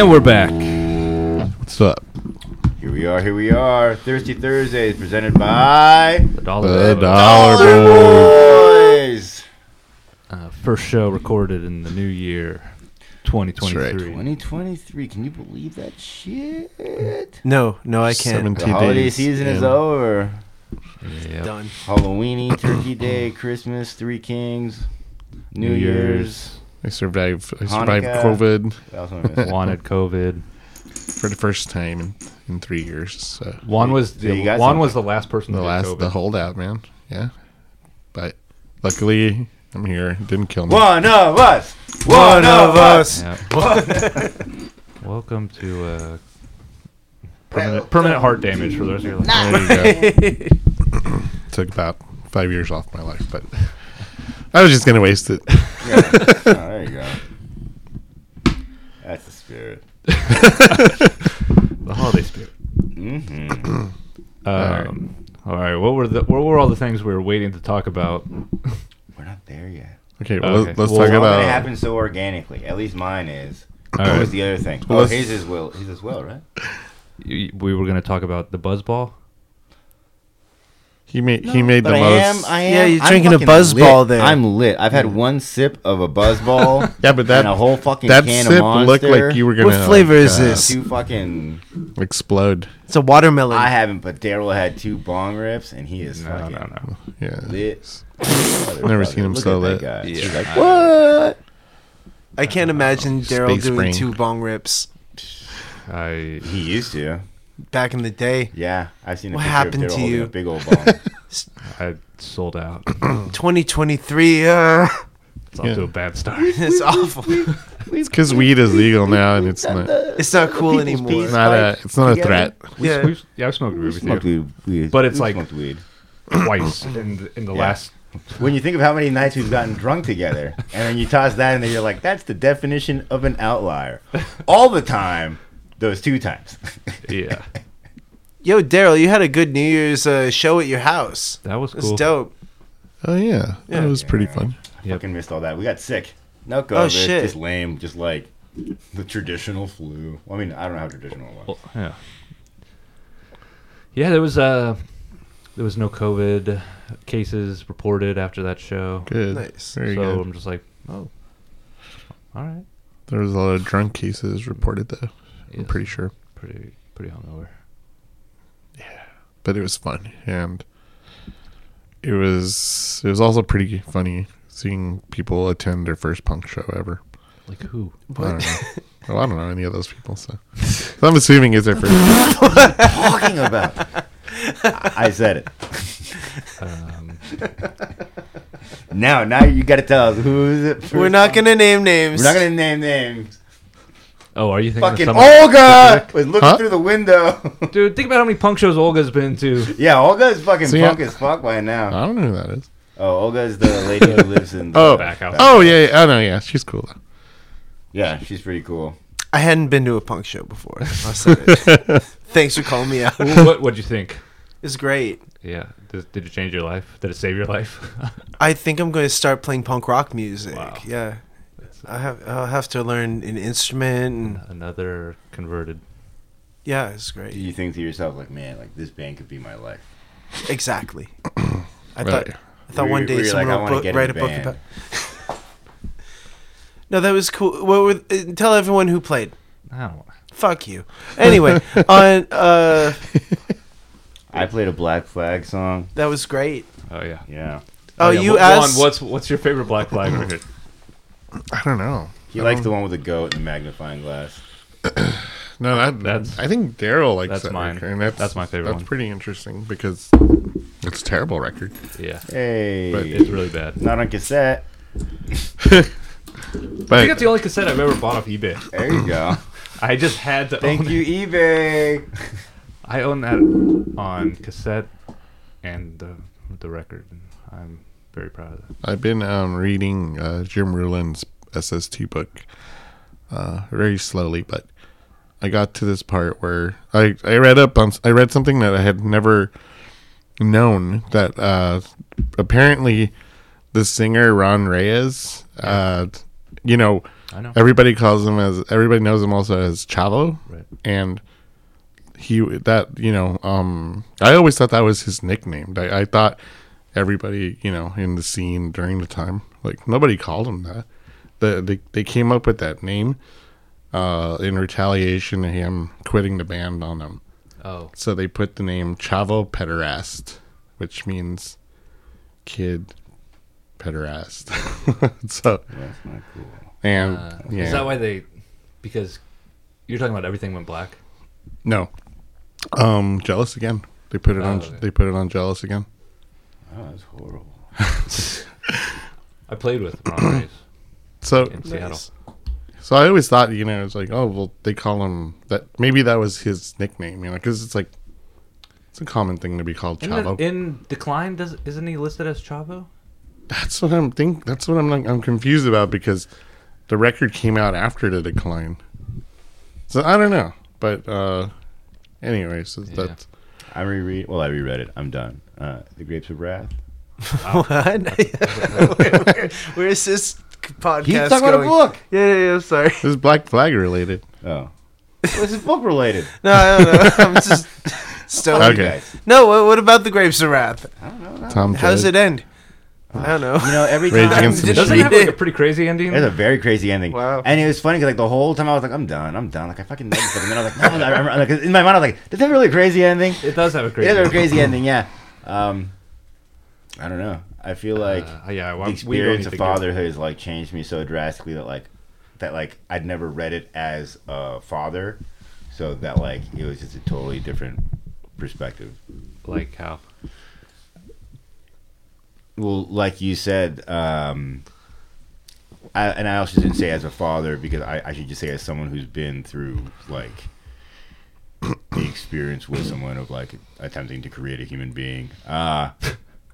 And we're back. What's up? Here we are, here we are. Thirsty Thursdays presented by The dollar. The Bill. dollar. Boys. Uh, first show recorded in the new year, 2023. 2023. Can you believe that shit? No, no, I can't. 17 The holiday days season is in. over. Yep. Done. Halloweeny, Turkey Day, Christmas, Three Kings, New, New Year's. Year's. I survived. I survived Hanukkah. COVID What else am I? Wanted COVID. for the first time in, in three years. So Juan was So you the, got Juan was the last person the to last, get COVID. the holdout, man. Yeah, but luckily I'm here. It didn't kill me. One of us. One of us. Yeah. Welcome to uh, permanent, permanent heart damage for the rest of your life. There you go. Took about five years off my life, but I was just gonna waste it. Yeah. Oh, there you go. That's the spirit. The holiday spirit. Mm-hmm. Um, all right. What were the what were all the things we were waiting to talk about? We're not there yet. Okay, well, Okay. let's, let's Well, talk It's all gonna so organically. At least mine is. All What right. was the other thing? Well, oh, let's- his as well. His as well, right? We were going to talk about the buzz ball. He made he made But the I most. am. I am. Yeah, you're I'm drinking a fucking Buzz lit. There. I'm lit. I've had one sip of a buzzball. yeah, but that and a whole fucking that can sip of Monster. looked like you were gonna. What flavor like, is uh, this? Two fucking. Explode. It's a watermelon. I haven't, but Daryl had two bong rips, and he is No, fucking no, no. Yeah. lit. Never seen him Look so at lit. guy. Yeah. He's like, what? I can't imagine Daryl Space doing brain. two bong rips I He used to. Back in the day. Yeah, I've seen. A What picture happened of to you? A big old bong. I sold out. 2023. Uh, It's off Yeah. to a bad start. it's awful. It's because weed is legal now, and it's not. It's not cool People's anymore. It's not a. It's not a threat. We, Yeah. we, yeah, I've smoked weed with Smoked you weed, weed. But it's We like- smoked weed. twice in the, in the Yeah. last. When you think of how many nights we've gotten drunk together, and then you toss that in there, you're like, that's the definition of an outlier. All the time, those two times. Yeah, Yo, Daryl, you had a good New Year's uh, show at your house. that was That's cool. dope. Oh yeah, Yeah. that was pretty fun. Yep. Fucking missed all that. We got sick. No COVID. Oh, shit. Just lame. Just like the traditional flu. Well, I mean, I don't know how traditional it was. Well, yeah. Yeah, there was uh there was no COVID cases reported after that show. Good. Nice. Very so good. I'm just like, oh, all right. There was a lot of drunk cases reported though. I'm pretty sure, Pretty pretty hungover. Yeah, but it was fun, and it was it was also pretty funny seeing people attend their first punk show ever. Like who? I don't know. well, I don't know any of those people, so, so I'm assuming it's their first. What are you talking about? I I said it. Um, Now, now you got to tell us who is it. We're not gonna name names. We're not gonna name names. Oh, are you thinking Fucking of someone Olga specific? was looking Huh? through the window. Dude, think about how many punk shows Olga's been to. yeah, Olga is fucking So, yeah. punk as fuck by now. I don't know who that is. Oh, Olga's the lady who lives in. The Oh, Back house. oh yeah, yeah, oh no, yeah, she's cool. Though. yeah, she's pretty cool. I hadn't been to a punk show before. I'll say it. Thanks for calling me out. what what'd you think? It's great. Yeah. Did, did it change your life? Did it save your life? I think I'm going to start playing punk rock music. Wow. Yeah. I have I'll have to learn an instrument and Another converted. yeah, it's great. Do great. you think to yourself like, man, like this band could be my life? Exactly. I Right. thought I thought Were one you- day were you like, someone I will wanna book, get in write a the book band? about. no, that was cool. What were, uh, tell everyone who played. I don't. Fuck you. Anyway, on uh, I played a Black Flag song. that was great. Oh yeah. Yeah, Oh, yeah, you wh- asked. What's what's your favorite Black Flag record? I don't know. he likes um, the one with the goat and the magnifying glass. No, that That's- I think Daryl likes that's that mine. record, and that's That's my favorite That's one. pretty interesting because it's a terrible record. Yeah. Hey, But It's really bad. not on cassette. I But think that's the only cassette I've ever bought off eBay. There you go. I just had to Thank own you, it. eBay. I own that on cassette and the the record. I'm very proud of that. I've been um, reading uh, Jim Ruland's SST book uh, very slowly, but I got to this part where I, I read up on I read something that I had never known that uh, apparently the singer Ron Reyes, uh, you know, I know. everybody calls him as everybody knows him also as Chavo, Right. and he that you know um I always thought that was his nickname. I, I thought everybody you know in the scene during the time like nobody called him that. The they they came up with that name uh in retaliation to him quitting the band on them. Oh, So they put the name Chavo Pederast, which means kid pederast. so That's not cool. and uh, yeah, is that why they? Because you're talking about everything went black. no, um, jealous again. They put it Oh, on. okay. They put it on jealous again. Oh, that's horrible. I played with Ron Reyes So in Seattle. So I always thought, you know, it's like, oh, well, they call him that. Maybe that was his nickname, you know, because it's like, it's a common thing to be called In, Chavo. the, in Decline, does isn't he listed as Chavo? that's what I'm think. That's what I'm like, I'm confused about because the record came out after the decline. So I don't know, but uh anyway, so Yeah. that's I reread. Well, I reread it. I'm done. Uh, the Grapes of Wrath. what? where, where- where's this podcast He's talking about a book. Yeah, yeah, yeah. Sorry. this is Black Flag related. Oh, what's this book related? No, I don't know. I'm just stoned. Okay. No, what, what about the Grapes of Wrath? I don't know. Tom, How does it end? I don't know. You know, every Rage time Against the Doesn't it have like a pretty crazy ending? It's a very crazy ending. Wow. And it was funny because like the whole time I was like, I'm done, I'm done. Like I fucking know this, but then I was like, no, I remember, like, in my mind I was like, does that have a really crazy ending? It does have a crazy. Yeah, a crazy ending. Yeah. Um, I don't know. I feel like Uh, yeah, well, the experience of fatherhood has like changed me so drastically that like that like I'd never read it as a father, so that like it was just a totally different perspective. Like how? Well, like you said, um, I, and I also didn't say as a father because I, I should just say as someone who's been through like the experience with someone of like attempting to create a human being. Uh,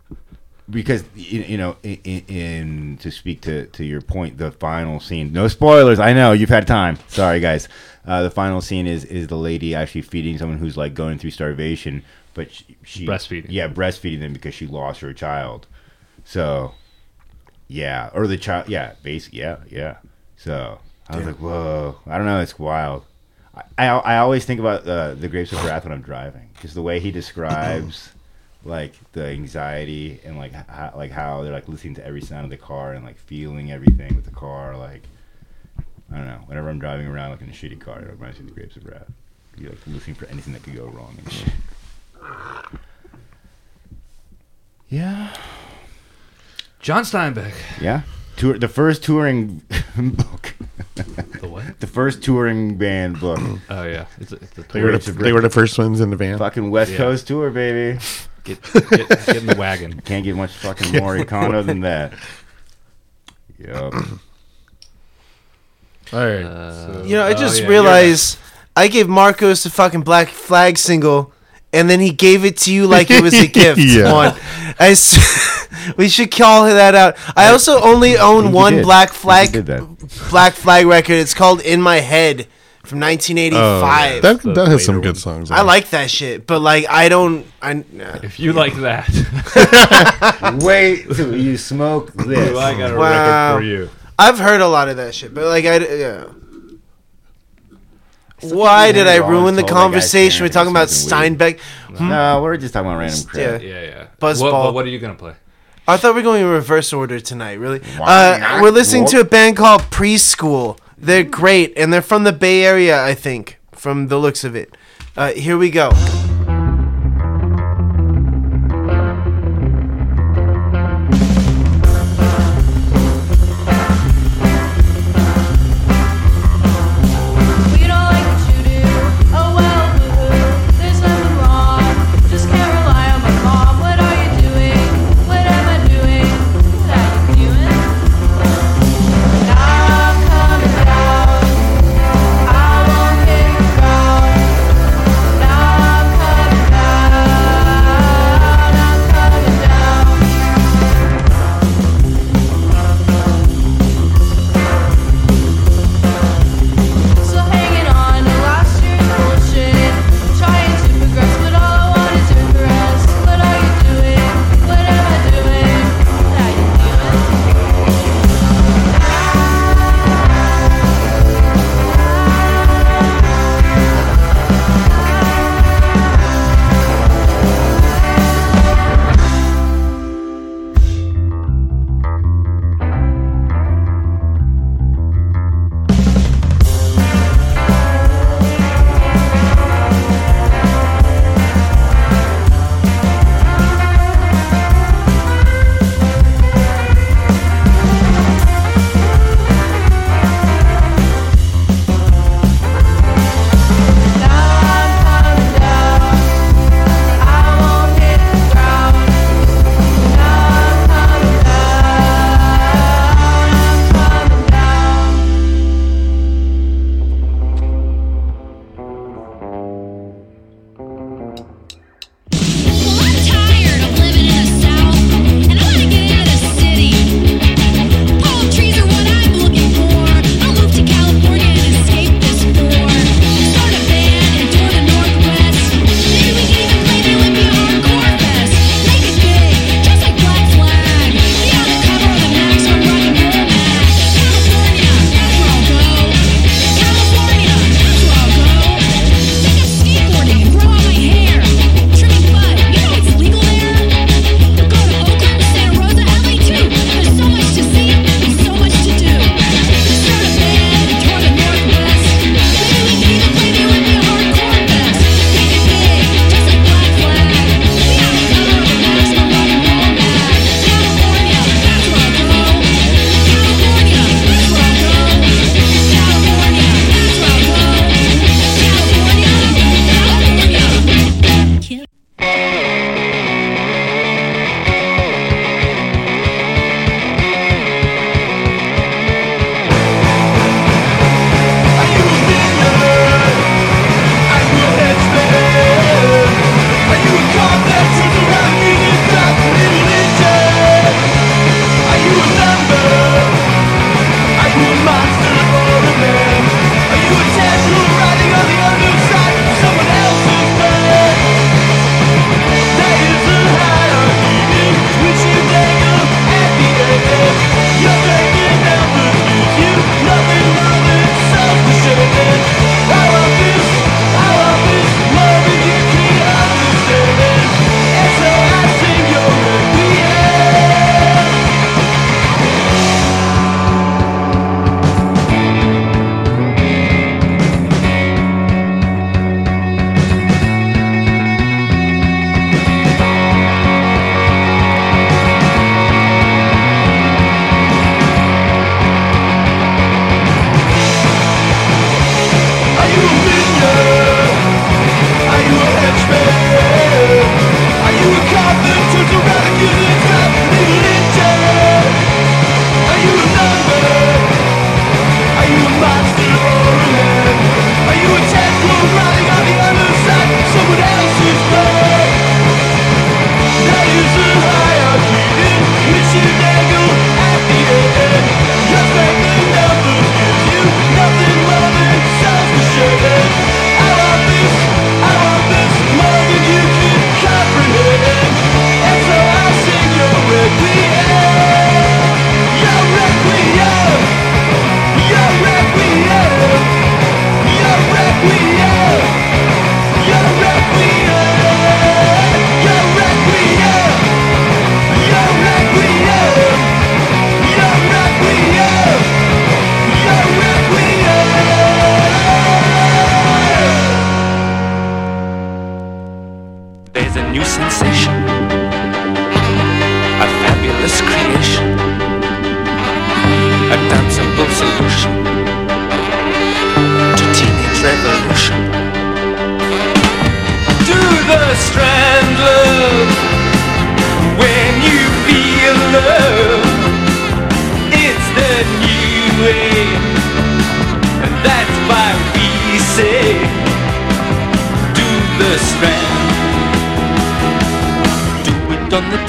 because you, you know, in, in to speak to to your point, the final scene. No spoilers. I know you've had time. Sorry, guys. Uh, the final scene is is the lady actually feeding someone who's like going through starvation, but she, she Breastfeeding. Yeah, breastfeeding them because she lost her child. So, yeah, or the child. Yeah, basically, yeah, yeah. So I was like, whoa. I don't know. It's wild. I, I, always think about uh, the Grapes of Wrath when I'm driving because the way he describes like the anxiety and like how, like how they're like listening to every sound of the car and like feeling everything with the car like I don't know whenever I'm driving around like in a shitty car it reminds me of the Grapes of Wrath you're like listening for anything that could go wrong and shit. yeah John Steinbeck. yeah tour the first touring book The what? the first touring band book Oh yeah, it's a, it's a They were, Grapes the, of they were the first ones in the van. fucking West Yeah. Coast tour baby Get, get, get in the wagon. Can't get much fucking more Econo than that. Yup. All right. Uh, so- You know, I Oh, just yeah, realized I gave Marcos the fucking Black Flag single, and then he gave it to you like it was a gift. Yeah. One, I s- we should call that out. I also only own one did. Black Flag you did that. Black Flag record. It's called "In My Head" from Oh, 1985. that the that has some later good one. songs. I it. like that shit, but like I don't. I nah. If you like that, Wait till you smoke this. I got a Wow. record for you. I've heard a lot of that shit, but like I yeah. Why did I ruin the told that guy conversation? We're talking about was smoking weed. Steinbeck. No, we're just talking about random crap. Yeah. Yeah, yeah. Buzzball. What, but what are you gonna play? I thought we were going in reverse order tonight. Really, uh, we're listening to a band called Preschool. They're great, and they're from the Bay Area, I think, from the looks of it. Uh, here we go.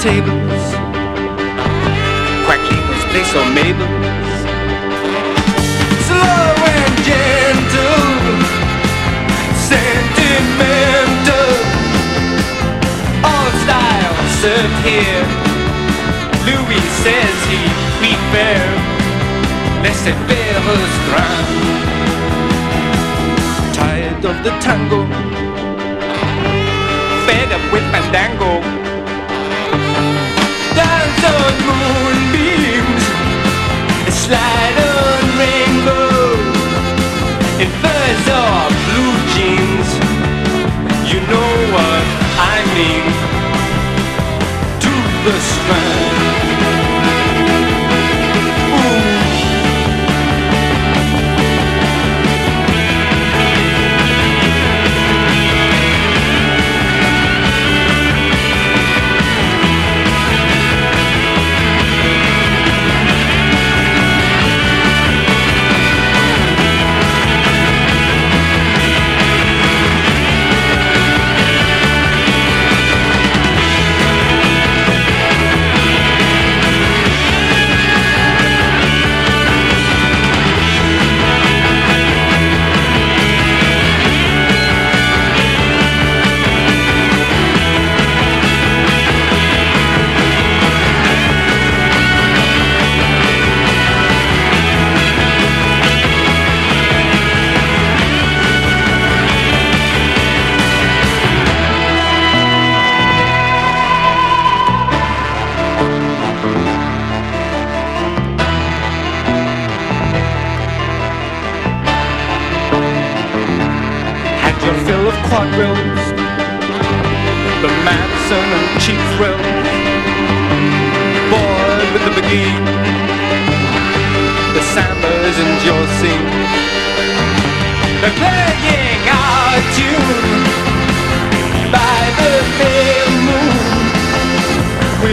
It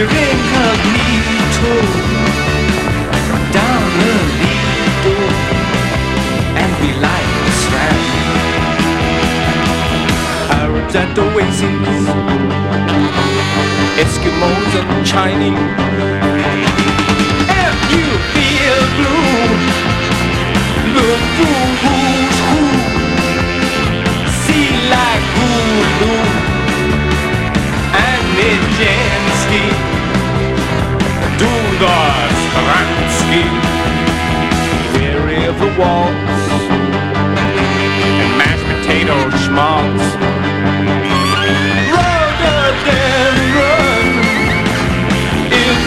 We're incognito down the Lido, and we like the strand. Arabs at oases, Eskimos and Chinese. Stransky. Weary of the waltz and mashed potato schmaltz. Rhododendron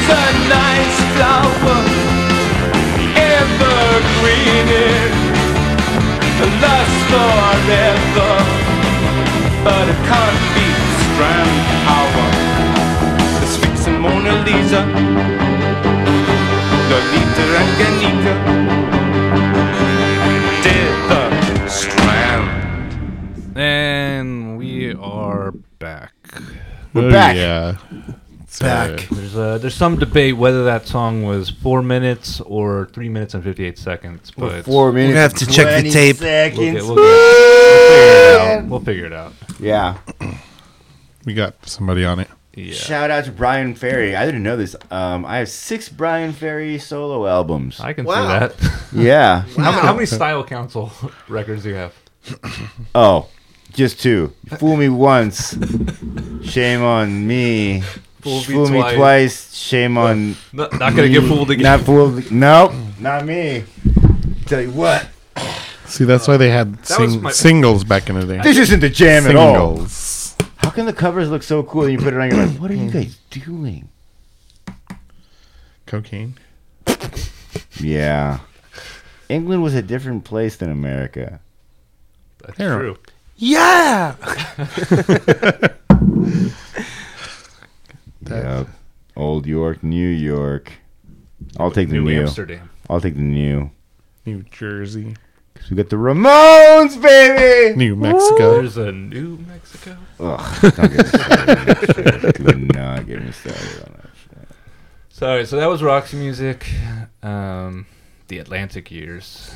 a nice flower, forever, but it can't beat strand power. The Sphinx Mona Lisa, Lolita and Guernica, did the strand. And we are back. We're Oh, back. Yeah. It's, Back. There's uh, there's some debate whether that song was four minutes or three minutes and 58 seconds, but Four minutes. We have to check the 20 tape. we'll, get, we'll, get, we'll figure it out. We'll figure it out. Yeah. we got somebody on it. Yeah. Shout out to Bryan Ferry. I didn't know this. Um, I have six Bryan Ferry solo albums. I can Wow. see that. Yeah. how, many, how many Style Council records do you have? Oh, just two. Fool me once. Shame on me. Fool me Fool me twice. twice. Shame on. Not, not gonna get fooled again. Not fooled. Nope. Not me. Tell you what. See, that's why they had That was sing- my- singles back in the day. This isn't the jam at all. Singles. How can the covers look so cool and you put it on? You're like, what are you guys doing? Cocaine. Yeah. England was a different place than America. That's Here. true. Yeah. Yep. Old York, New York. I'll take the New new. Amsterdam. I'll take the new. New Jersey, 'Cause we got the Ramones, baby. New Mexico. There's a New Mexico. Ugh, don't get me started on that shit. Do not get me started on that shit. Sorry, so that was Roxy Music. Um, the Atlantic Years.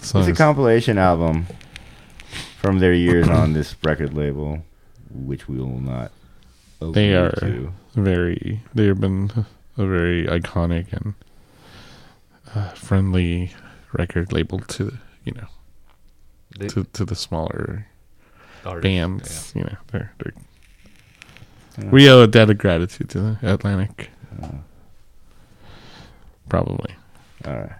So It's a compilation album from their years on this record label, which we will not. They are to. very. They have been a very iconic and uh, friendly record label to you know They, to, to the smaller artists, bands. You know, they're, they're Yeah. we owe a debt of gratitude to the Atlantic. Oh, Probably. all right.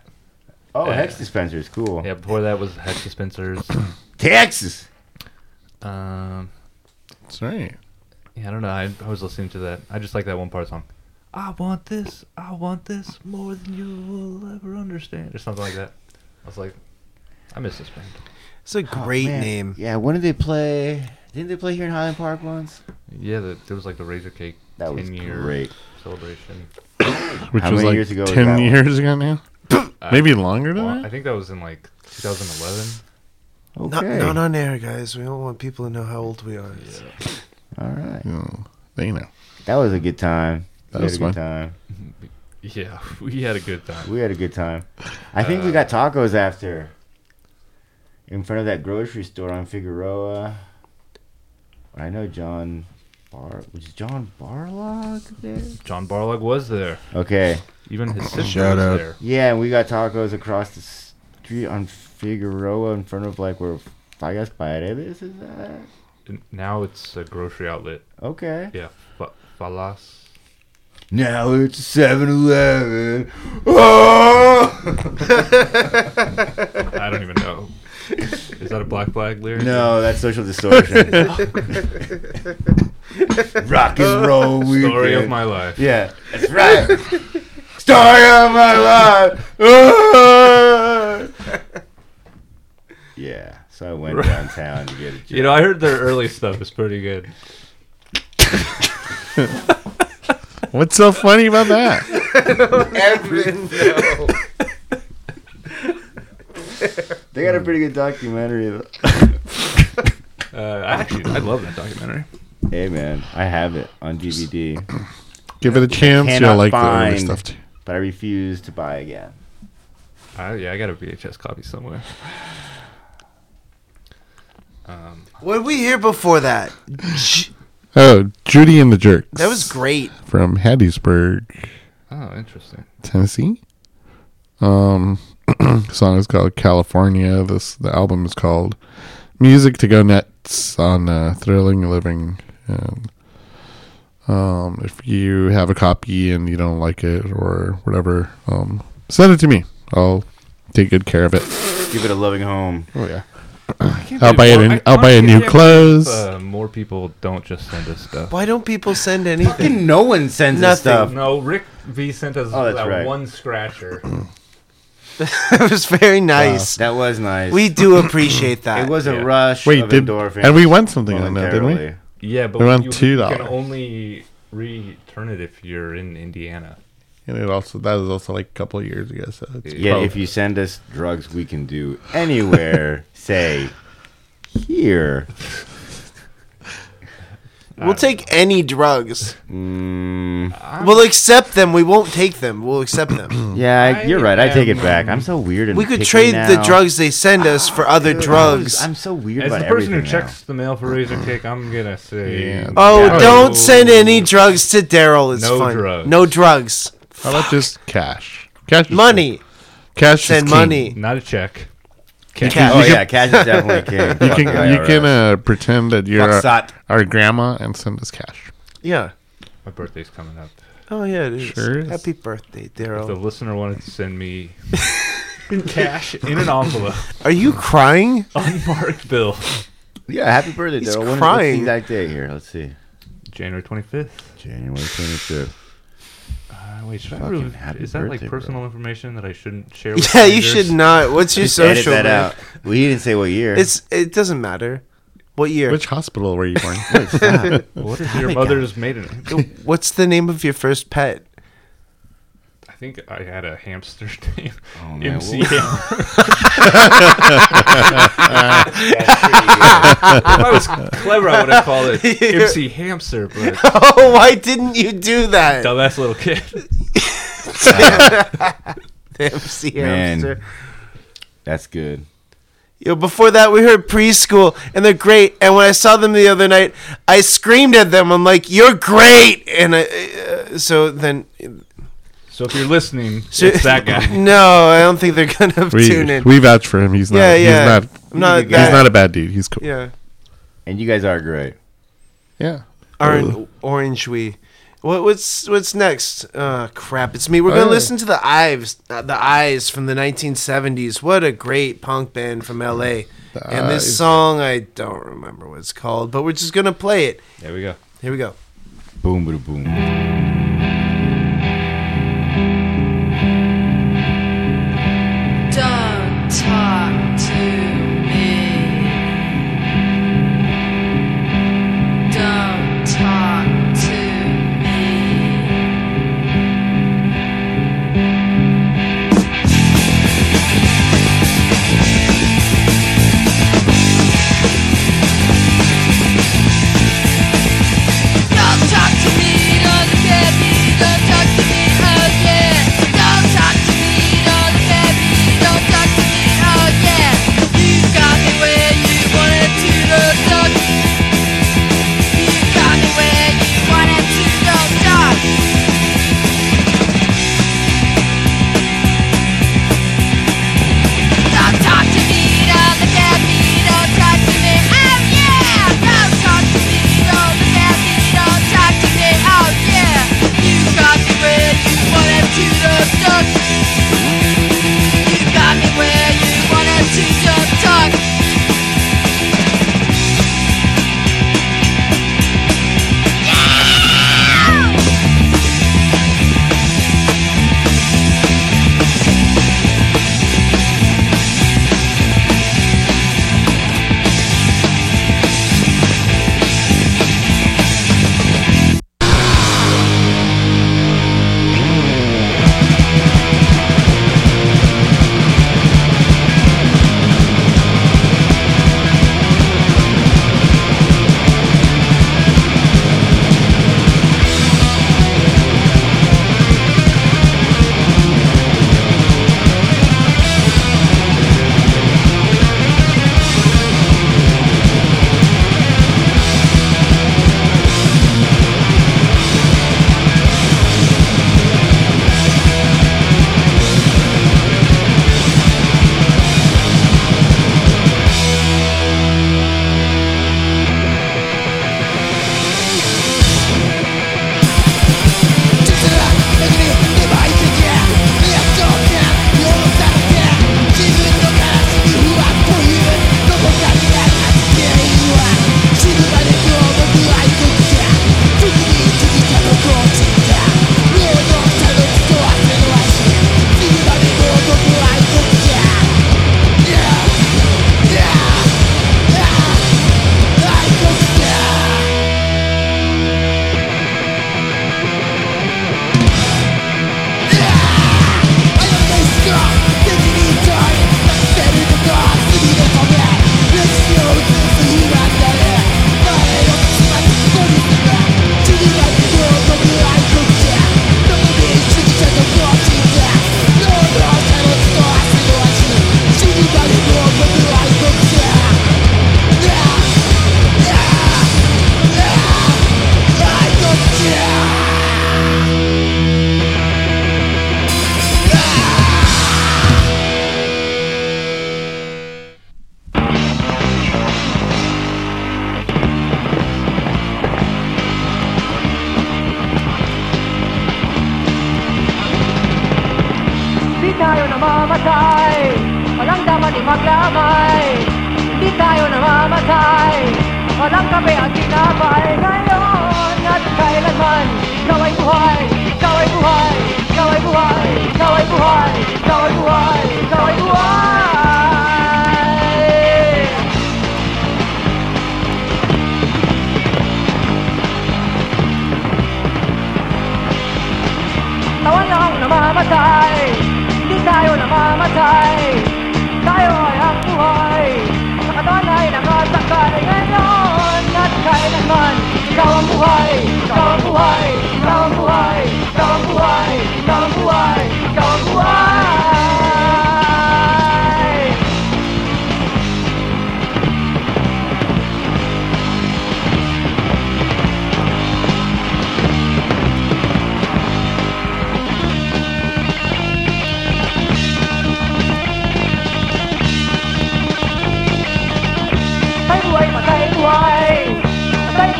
Oh, Yeah. Hex Dispenser is cool. Yeah. yeah, before that was Hex Dispensers. Texas. um, That's right. yeah, I don't know. I, I was listening to that. I just like that one part song. I want this. I want this more than you will ever understand, or something like that. I was like, I miss this band. It's a great Oh, name. Yeah, when did they play? Didn't they play here in Highland Park once? Yeah, the, there was like the Razor Cake That was 10 year great. celebration. Which How was many like years ago was ten one? years ago now. Uh, Maybe longer than well, that. I think that was in like 2011. Not, Okay. not on air, guys. We don't want people to know how old we are. All right. Oh, they know. That was a good time. That we was had a good time. Yeah, we had a good time. We had a good time. I think we Uh, got tacos after. In front of that grocery store on Figueroa. I know John Bar was John Barlog there? John Barlog was there. Okay. Even his sister Shout was out. there. Yeah, and we got tacos across the street on Figueroa in front of like where Fallas Paredes is at. And Now it's a grocery outlet. Okay. Yeah, fa- Falas. Now it's 7 Eleven. Oh! I don't even know. Is that a Black Flag lyric? no, that's social distortion. Rock and roll weekend. Story of my life. Yeah, that's right. Story of my life. Ah! yeah, so I went downtown to get a job. You know, I heard their early stuff is pretty good. What's so funny about that? They got a pretty good documentary. though. Uh, I actually, I love that documentary. hey man, I have it on DVD, Give it a chance. cannot You'll like the other find- stuff too. but I refuse to buy again. I, yeah, I got a VHS copy somewhere. Um, What did we hear before that? Oh, Judy and the Jerks. That was great. from Hattiesburg, oh, interesting. Tennessee. Um, song is called California. This the album is called Music to Go Nuts on uh, Thrilling Living. And um, if you have a copy and you don't like it or whatever, um, send it to me. I'll take good care of it. Give it a loving home. Oh yeah. I'll I'll buy it. In, I'll buy a new clothes. Uh, more people don't just send us stuff. Why don't people send anything? Fucking no one sends us Nothing. stuff. No, Rick V sent us Oh, that's that right. one scratcher. it was very nice. That was nice. We do appreciate that. it was a Yeah. rush. Wait, of did endorphins and we went something on that, didn't we? momentarily. Yeah, but We went you, $2. you can only return it if you're in Indiana. And it also that was also like a couple of years ago. So it's Yeah, probably- if you send us drugs, we can do anywhere. say here. We'll take any drugs. Mm, We'll accept them. We won't take them. We'll accept them. yeah, I, you're right. I take it back. I'm so weird. And we could picky trade the drugs they send us for other drugs. I'm so weird As about the person who everything now. checks the mail for Razor Cake, I'm gonna say Yeah. Oh, Yeah. don't send any drugs to Daryl. It's No fun. drugs. No drugs. How about just cash? Cash is Money. Cash Send is money. not a check. You Cash. Oh you yeah, cash is definitely king. can, you can, you can uh, pretend that you're Fuck our, sot. our grandma and send us cash. Yeah. My birthday's coming up. Oh yeah, it is. Sure is. Happy birthday, If the Daryl. listener wanted to send me cash in an envelope, Are you crying? unmarked bill, Yeah, happy birthday, He's Daryl. When- What's the crying. exact date here? Let's see. January 25th. January 25th. Wait, should I Fucking really? happy Is that like birthday, bro. personal information that I shouldn't share? With Yeah, you strangers? should not. What's your Edit social? that man? out. Well, he didn't say what year. It's it doesn't matter. What year? Which hospital were you born? Stop. What is your mother's maiden name? What's the name of your first pet? Think I had a hamster named Oh, man, MC. what- Ham- if I was clever, I would have called it MC Hamster, but Oh, why didn't you do that? dumbass little kid. MC Man. hamster. That's good. Yo, before that, we heard preschool, and they're great. And when I saw them the other night, I screamed at them. I'm like, "You're great!" And I, uh, so then, So if you're listening, So- it's that guy. no, I don't think they're gonna We tune in. we vouch for him. He's not. Yeah, yeah. He's not. I'm not He's that. Not a bad dude. He's cool. yeah, And you guys are great. Yeah. orange, orange. We. What, what's what's next? Uh, crap! It's me. We're gonna Uh. listen to the Ives, uh, the Eyes from the 1970s. What a great punk band from LA. The and this Eyes. song, I don't remember what it's called, but we're just gonna play it. There we go. Here we go. Boom, boom, boom.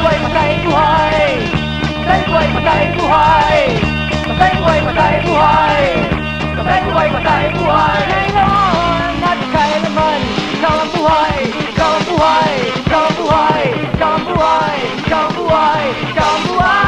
ด้วยปัจจัยผู้ให้ได้ด้วยาใส่ยผู้ให้ได้ด้วยาใส่ยผู้ให้ได้ด้วยปัจจัยผู้ให้ให้ร้องนัดไข่ละมันจอมผู้ให้จอมผู้ให้จอมผู้ให้จอมผู้ให้จอมผู้ให้จอมผู้ให้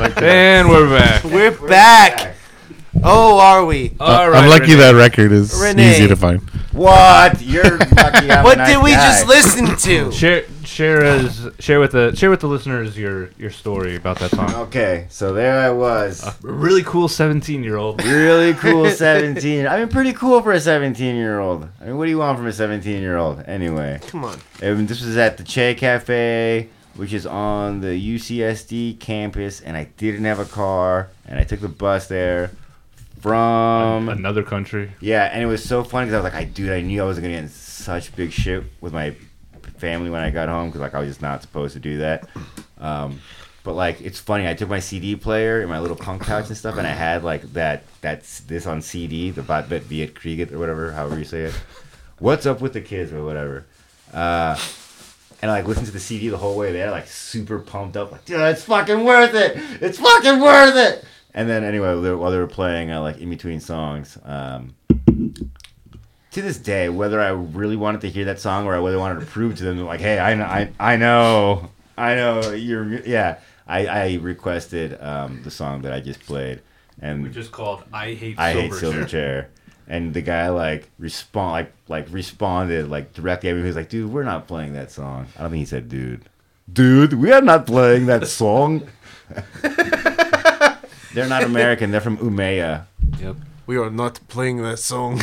And we're back. We're back. Oh, are we? Uh, All I'm lucky Renee. that record is Renee. easy to find. What? You're lucky. I'm a What nice did we guy. just listen to? Share, share as share with the share with the listeners your your story about that song. Okay, so there I was. A really cool 17 year old. really cool 17. I mean, pretty cool for a 17 year old. I mean, what do you want from a 17 year old? Anyway, Come on. and this was at the Che Cafe, which is on the UCSD campus, and I didn't have a car, and I took the bus there from. Another country. Yeah, and it was so funny because I was like, I dude, I knew I was gonna get in such big shit with my family when I got home because like I was just not supposed to do that. Um, but like it's funny, I took my CD player and my little punk pouch and stuff, and I had like that that's this on CD, the Bot Bet Viet Krieg or whatever, however you say it. What's up with the kids or whatever. Uh, and I like listened to the CD the whole way there, like super pumped up, like dude, it's fucking worth it. It's fucking worth it. And then anyway, while they were playing, uh, like in between songs, um, to this day, whether I really wanted to hear that song or I whether I wanted to prove to them, like, hey, I know, I, I know, I know, you're, yeah, I, I requested um, the song that I just played, and just called I hate I hate Silverchair. And the guy like respond like like responded like directly at me. He was like, "Dude, we're not playing that song." I don't think he said, "Dude." Dude, we are not playing that song. They're not American. They're from Umea. Yep. We are not playing that song.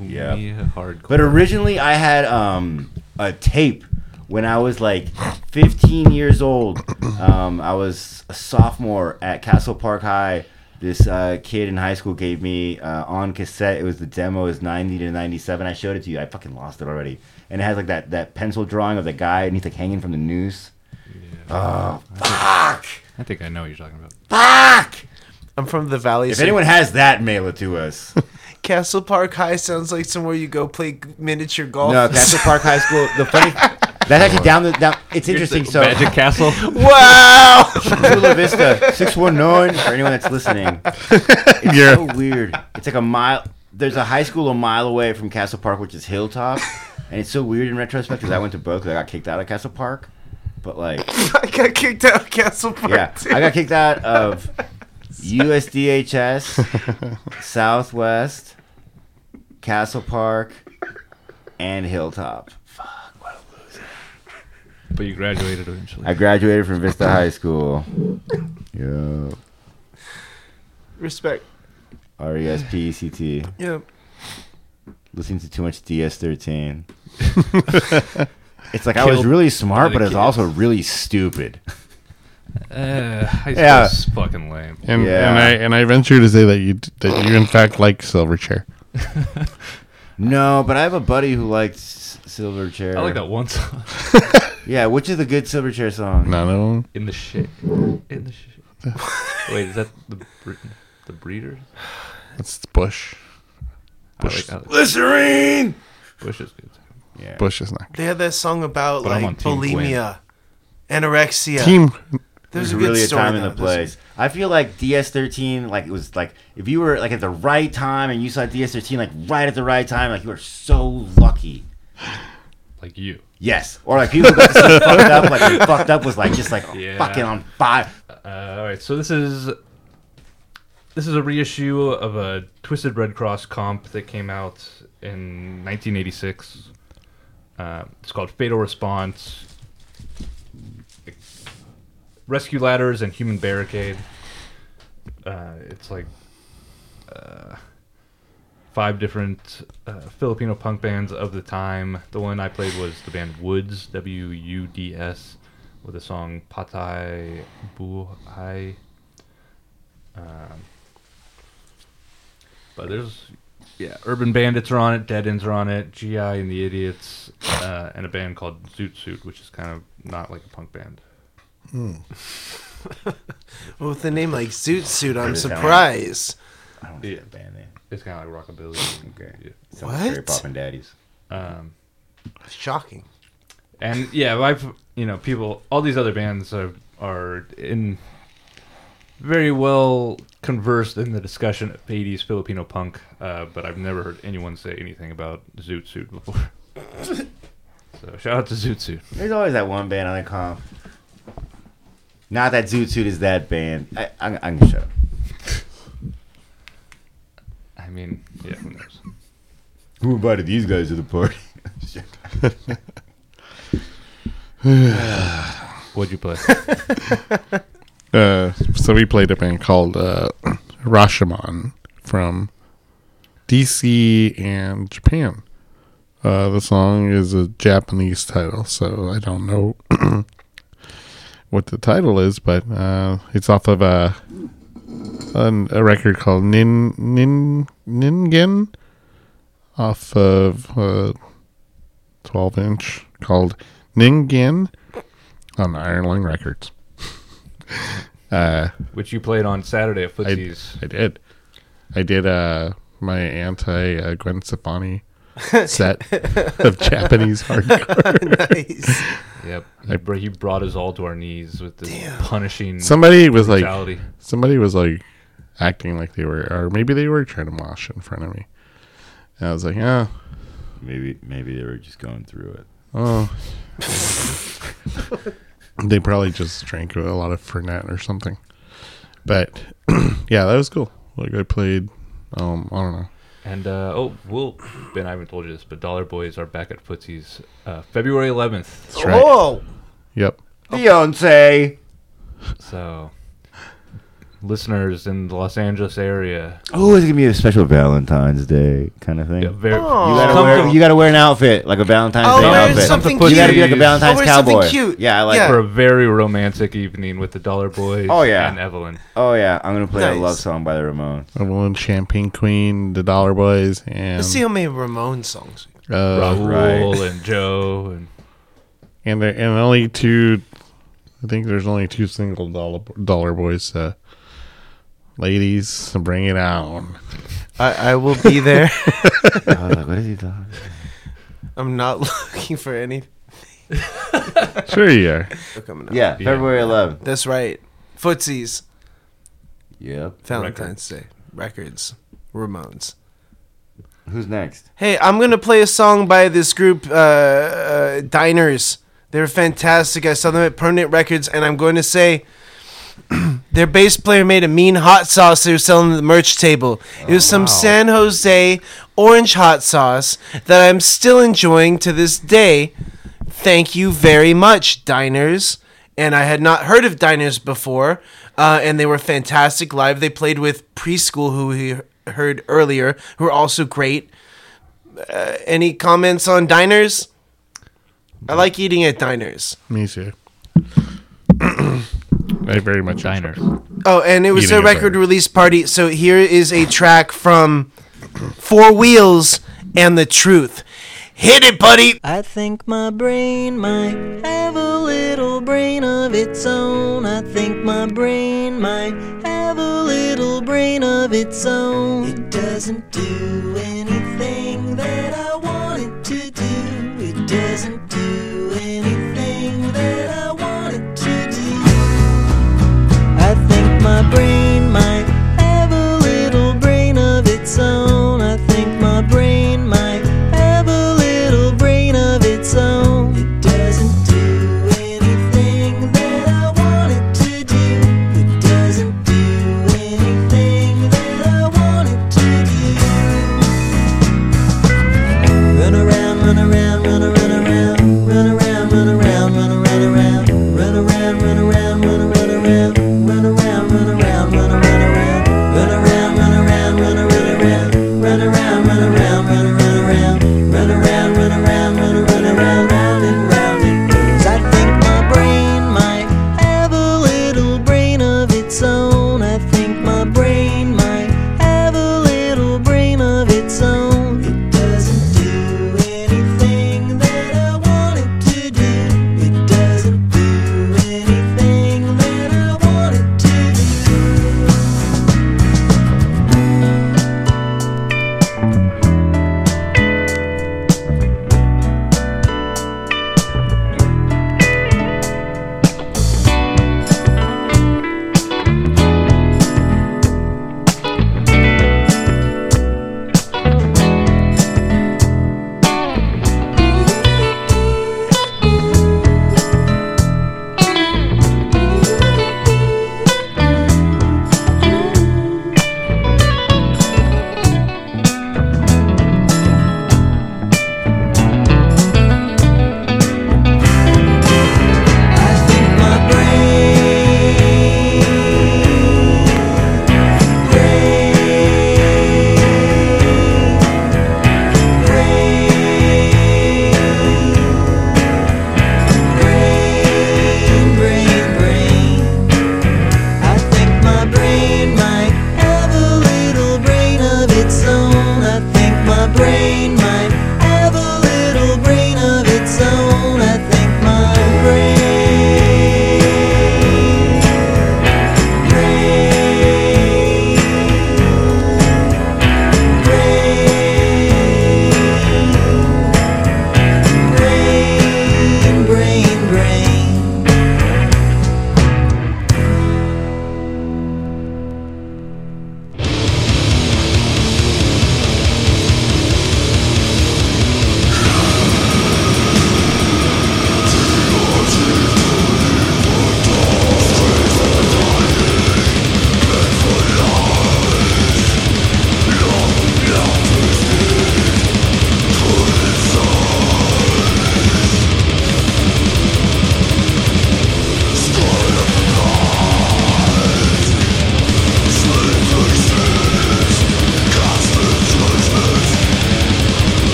Yeah. Hardcore. But originally, I had um, a tape when I was like 15 years old. Um, I was a sophomore at Castle Park High. This uh, kid in high school gave me uh, on cassette. It was the demo. It was 90 to 97. I showed it to you. I fucking lost it already. And it has like that, that pencil drawing of the guy, and he's like hanging from the noose. Oh, fuck! I think I know what you're talking about. Fuck! I'm from the valley. If so anyone has that, mail it to us. Castle Park High sounds like somewhere you go play miniature golf. no, Castle Park High School. The funny that's actually down the down. It's interesting. So Magic Castle. wow. Chula Vista six one nine for anyone that's listening. It's Yeah. so weird. It's like a mile. There's a high school a mile away from Castle Park, which is Hilltop, and it's so weird in retrospect because I went to both. 'cause I got kicked out of Castle Park, but like, I got kicked out of Castle Park. yeah, too. I got kicked out of USDHS, Southwest, Castle Park, and Hilltop. But you graduated eventually. I graduated from Vista High School. Yeah. Respect. R E S P E C T. Yep. Listening to too much DS13. it's like I was Killed really smart, but the I was kids. also really stupid. Uh, high school Yeah. is fucking lame. And Yeah. and I and I venture to say that you that you in fact like Silverchair. No, but I have a buddy who likes Silverchair. I like that one song. Yeah, which is the good Silverchair song? None of them. In the shit. In the shit. Wait, is that the bre- the breeders? It's Bush. Bush. I like, I like Glycerine. Bush is good. Yeah. Bush is not They had that song about But I'm on like Team bulimia, anorexia. Team. There's There's a good really a story time in though. the place. I feel like DS13, like it was like if you were like at the right time and you saw DS13 like right at the right time, like you were so lucky. Like you. Yes, or like people got fucked up, like fucked up was like just like Yeah. fucking on fire. Uh, all right, so this is this is a reissue of a Twisted Red Cross comp that came out in 1986. Uh, it's called Fatal Response. Rescue Ladders and Human Barricade. Uh, it's like uh, five different uh, Filipino punk bands of the time. The one I played was the band Woods, W U D S, with the song Patay Buhay. Um, but there's, yeah, Urban Bandits are on it, Dead Ends are on it, GI and the Idiots, uh, and a band called Zoot Suit, which is kind of not like a punk band. Well, with the name like Zoot Suit, I'm Does it sound like- surprised. I don't see that band name. It's kind of like rockabilly. Okay. Yeah. Sounds What? like Straight Poppin' Daddies. Um, Shocking. and yeah, I've you know people, all these other bands are are in very well conversed in the discussion of 80s Filipino punk, uh, but I've never heard anyone say anything about Zoot Suit before. so shout out to Zoot Suit. There's always that one band on the comp. Not that Zoot Suit is that band. I, I'm, I'm gonna shut up. I mean, yeah, who knows? Who invited these guys to the party? What'd you play? Uh, so we played a band called uh, Rashomon from DC and Japan. Uh, the song is a Japanese title, so I don't know what the title is, but uh, it's off of a an, a record called Nin Nin Ningen off of a twelve inch called Ningen on Iron Lung Records. uh, Which you played on Saturday at I, Footsie's. I did. I did uh my anti uh, Gwen Stefani set of Japanese hardcore. nice. Yep. He, br- he brought us all to our knees with this punishing Somebody was like, somebody was like acting like they were, or maybe they were trying to mosh in front of me. And I was like, yeah, Maybe maybe they were just going through it. oh. they probably just drank a lot of Fernet or something. But yeah, that was cool. Like I played, um, I don't know. And uh, oh, well, Ben, I haven't told you this, but Dollar Boys are back at Footsie's uh, February 11th. That's right. Oh, Yep. Beyonce. So, listeners in the Los Angeles area, Oh, it's gonna be a special Valentine's Day kind of thing. yeah, very, You gotta wear you gotta wear an outfit like a Valentine's I'll Day outfit. something You You gotta be like a. Valentine's I'll wear something cowboy. cute. Yeah, I like. Yeah. for a very romantic evening with the Dollar Boys. Oh, yeah. and Evelyn. Oh yeah, I'm gonna play a love song by the Ramones. Evelyn, Champagne Queen, the Dollar Boys, and let's see how many Ramones songs. uh, Raul right. and Joe and and there, and only two. I think there's only two single dollar dollar boys uh, Ladies, bring it on. I, I will be there. I was like, what is he talking? I'm not looking for any. Sure you are. Coming up. Yeah, February 11th. That's right. Footsies. Yep. Valentine's Day. Records. Ramones. Who's next? Hey, I'm gonna play a song by this group, uh, uh, Diners. They're fantastic. I saw them at Permanent Records, and I'm going to say their bass player made a mean hot sauce they were selling at the merch table. It was some San Jose orange hot sauce that I'm still enjoying to this day. Thank you very much, Diners. And I had not heard of Diners before, uh, and they were fantastic live. They played with Preschool, who we heard earlier, who are also great. Uh, any comments on Diners? I like eating at diners. Me too. I very much Diner. enjoy- Oh, and it was Eating a a record burger. release party. So here is a track from Four Wheels and the Truth. Hit it, buddy. I think my brain might have a little brain of its own. I think my brain might have a little brain of its own. It doesn't do anything my brain have a little brain of its own.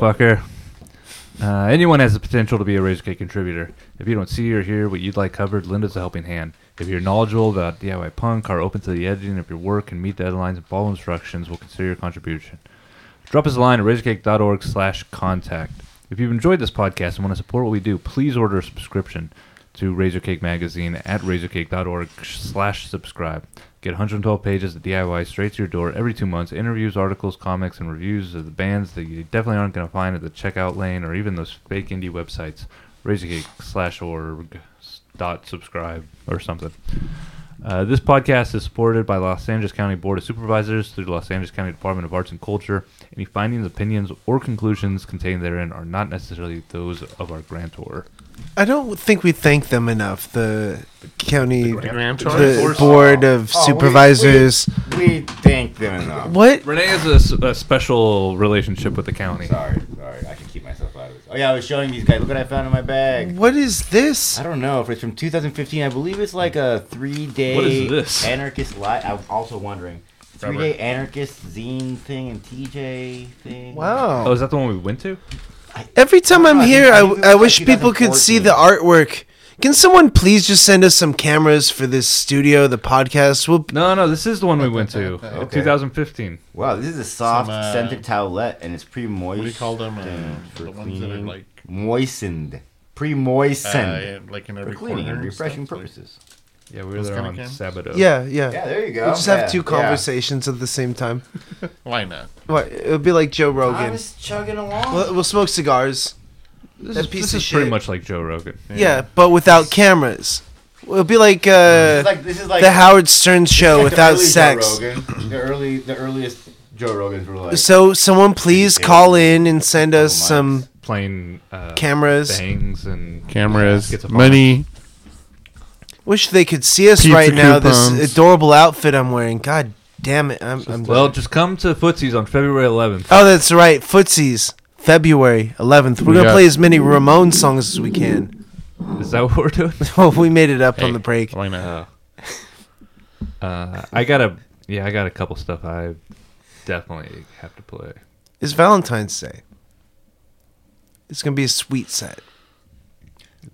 Motherfucker. Uh, anyone has the potential to be a Razorcake contributor. If you don't see or hear what you'd like covered, lend us a helping hand. If you're knowledgeable about DIY punk, are open to the editing of your work, and meet deadlines and follow instructions, we'll consider your contribution. Drop us a line at razorcake.org slash contact. If you've enjoyed this podcast and want to support what we do, please order a subscription to Razorcake Magazine at razorcake.org slash subscribe. Get 112 pages of DIY straight to your door every two months, interviews, articles, comics, and reviews of the bands that you definitely aren't going to find at the checkout lane or even those fake indie websites, razorcake slash org dot subscribe or something. Uh, this podcast is supported by Los Angeles County Board of Supervisors through the Los Angeles County Department of Arts and Culture. Any findings, opinions, or conclusions contained therein are not necessarily those of our grantor. I don't think we thank them enough. The county, Grantor? the board of Oh, we- supervisors. We thank them enough. What? Renee has a special relationship with the county. Sorry, sorry. I can keep myself out of this. Oh yeah, I was showing these guys. Look what I found in my bag. What is this? I don't know if it's from 2015. I believe it's like a three-day What is this? anarchist live. I'm also wondering. Three-day anarchist zine thing and TJ thing. Wow. Oh, is that the one we went to? Every time I'm here, I I, think it was I like wish people could see the artwork. Can someone please just send us some cameras for this studio, the podcast? We'll, No, no, this is the one we went to. Okay. uh, 2015. Wow, this is a soft Some, uh, scented towelette, and it's pre-moist. What do you call them? Uh, for the ones that are cleaning. like, moistened, pre-moistened uh, like in for every cleaning corner and and refreshing stuff, like- purposes. Yeah, we were Those there kinda on cans? Sabado. yeah, yeah. Yeah, there you go. We'll just have Yeah, two yeah. conversations at the same time. Why not? What? It would be like Joe I Rogan. was chugging along. We'll, we'll smoke cigars. This, That is, piece this of is pretty shit. much like Joe Rogan. Yeah, but without cameras. It'll be like uh, This is like this is like the Howard Stern show like the without early sex. Rogan. The early, the earliest Joe Rogans were like. So someone please call in and send us some mics. Playing uh, cameras. bangs and Cameras, Schizophrenic. money. Wish they could see us Pizza right now. coupons. This adorable outfit I'm wearing. God damn it! I'm. I'm Well, just come to Footsies on February 11th. oh, that's right. Footsies, February 11th. We're We gonna got- play as many Ramon songs as we can. Is that what we're doing? Oh, we made it up on the break. Why not? Uh, I got a yeah, I got a couple stuff I definitely have to play. It's Valentine's Day. It's gonna be a sweet set.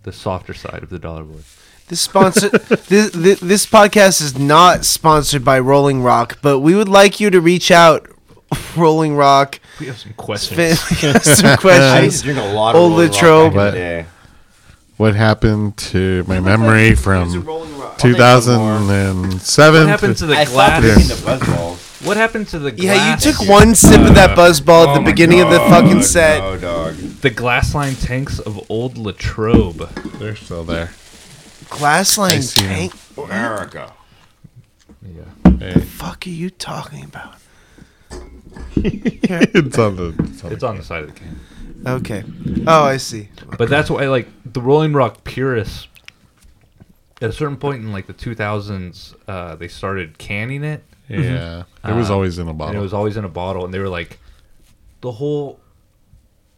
The softer side of the Dollar Boy. This sponsor, this, this this podcast is not sponsored by Rolling Rock, but we would like you to reach out, Rolling Rock. We have some questions. Spin, some I used questions. to drink a lot of Old Rolling Rock Latrobe. back in the day. What happened to my memory from Rolling Rock. I'll take 2007? What happened to the I glass? drinking the Buzzballs. What happened to the Yeah, you took one sip of that buzzball at Oh the my beginning of the fucking set. No, dog. the glass line tanks of old Latrobe. They're still there. Glass line I see 'em. tank. America. Yeah. Hey, The Fuck are you talking about? it's on the. It's on It's the on the side of the can. Okay. Oh, I see. But that's why like the Rolling Rock purists at a certain point in like the 2000s uh, they started canning it Yeah, it was Uh, always in a and bottle. it was always in a bottle and they were like the whole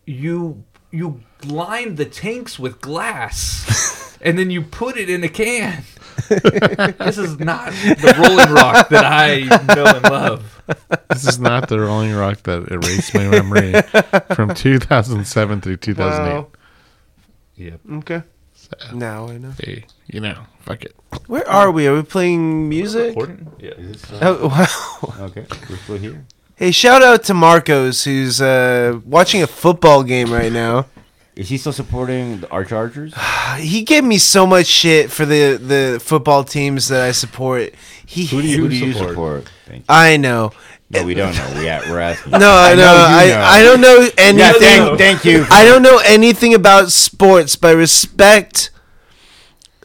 you you lined the tanks with glass and then you put it in a can this is not the rolling rock that i know and love this is not the Rolling Rock that erased my memory from 2007 through 2008. Wow. yep Okay. Now I know. Hey, you know, fuck it. Where are we? Are we playing music? Yeah Is this, uh, Oh, wow. okay, we're still here. Hey, shout out to Marcos who's uh, watching a football game right now. Is he still supporting the- our Chargers? He gave me so much shit for the, the football teams that I support. He Who do you- Who do you support? support? Thank you. I know. No, we don't know. We at, we're asking. No, I know. know I, know. I don't know Yeah, anything. thank, thank you. I don't know anything about sports, but I respect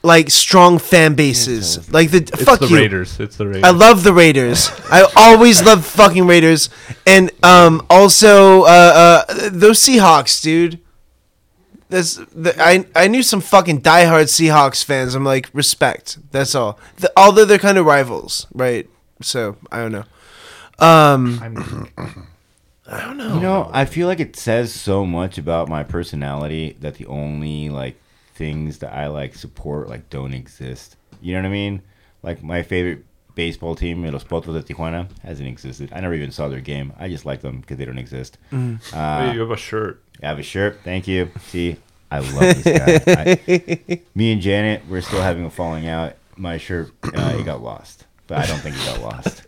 like strong fan bases. Like the it's fuck the you. raiders it's the raiders I love the Raiders. I always love fucking Raiders, and um, also uh, uh, those Seahawks, dude. That's the, I I knew some fucking diehard Seahawks fans. I'm like respect. That's all. The, although they're kind of rivals, right? So I don't know. Um, I'm, I don't know. You know, I feel like it says so much about my personality that the only like things that I like support like don't exist. You know what I mean? Like my favorite baseball team, Los Potros de Tijuana, hasn't existed. I never even saw their game. I just like them because they don't exist. Mm. Uh, Hey, you have a shirt. I have a shirt. Thank you. See, I love this guy. I, me and Janet, we're still having a falling out. My shirt, uh, it got lost, but I don't think it got lost.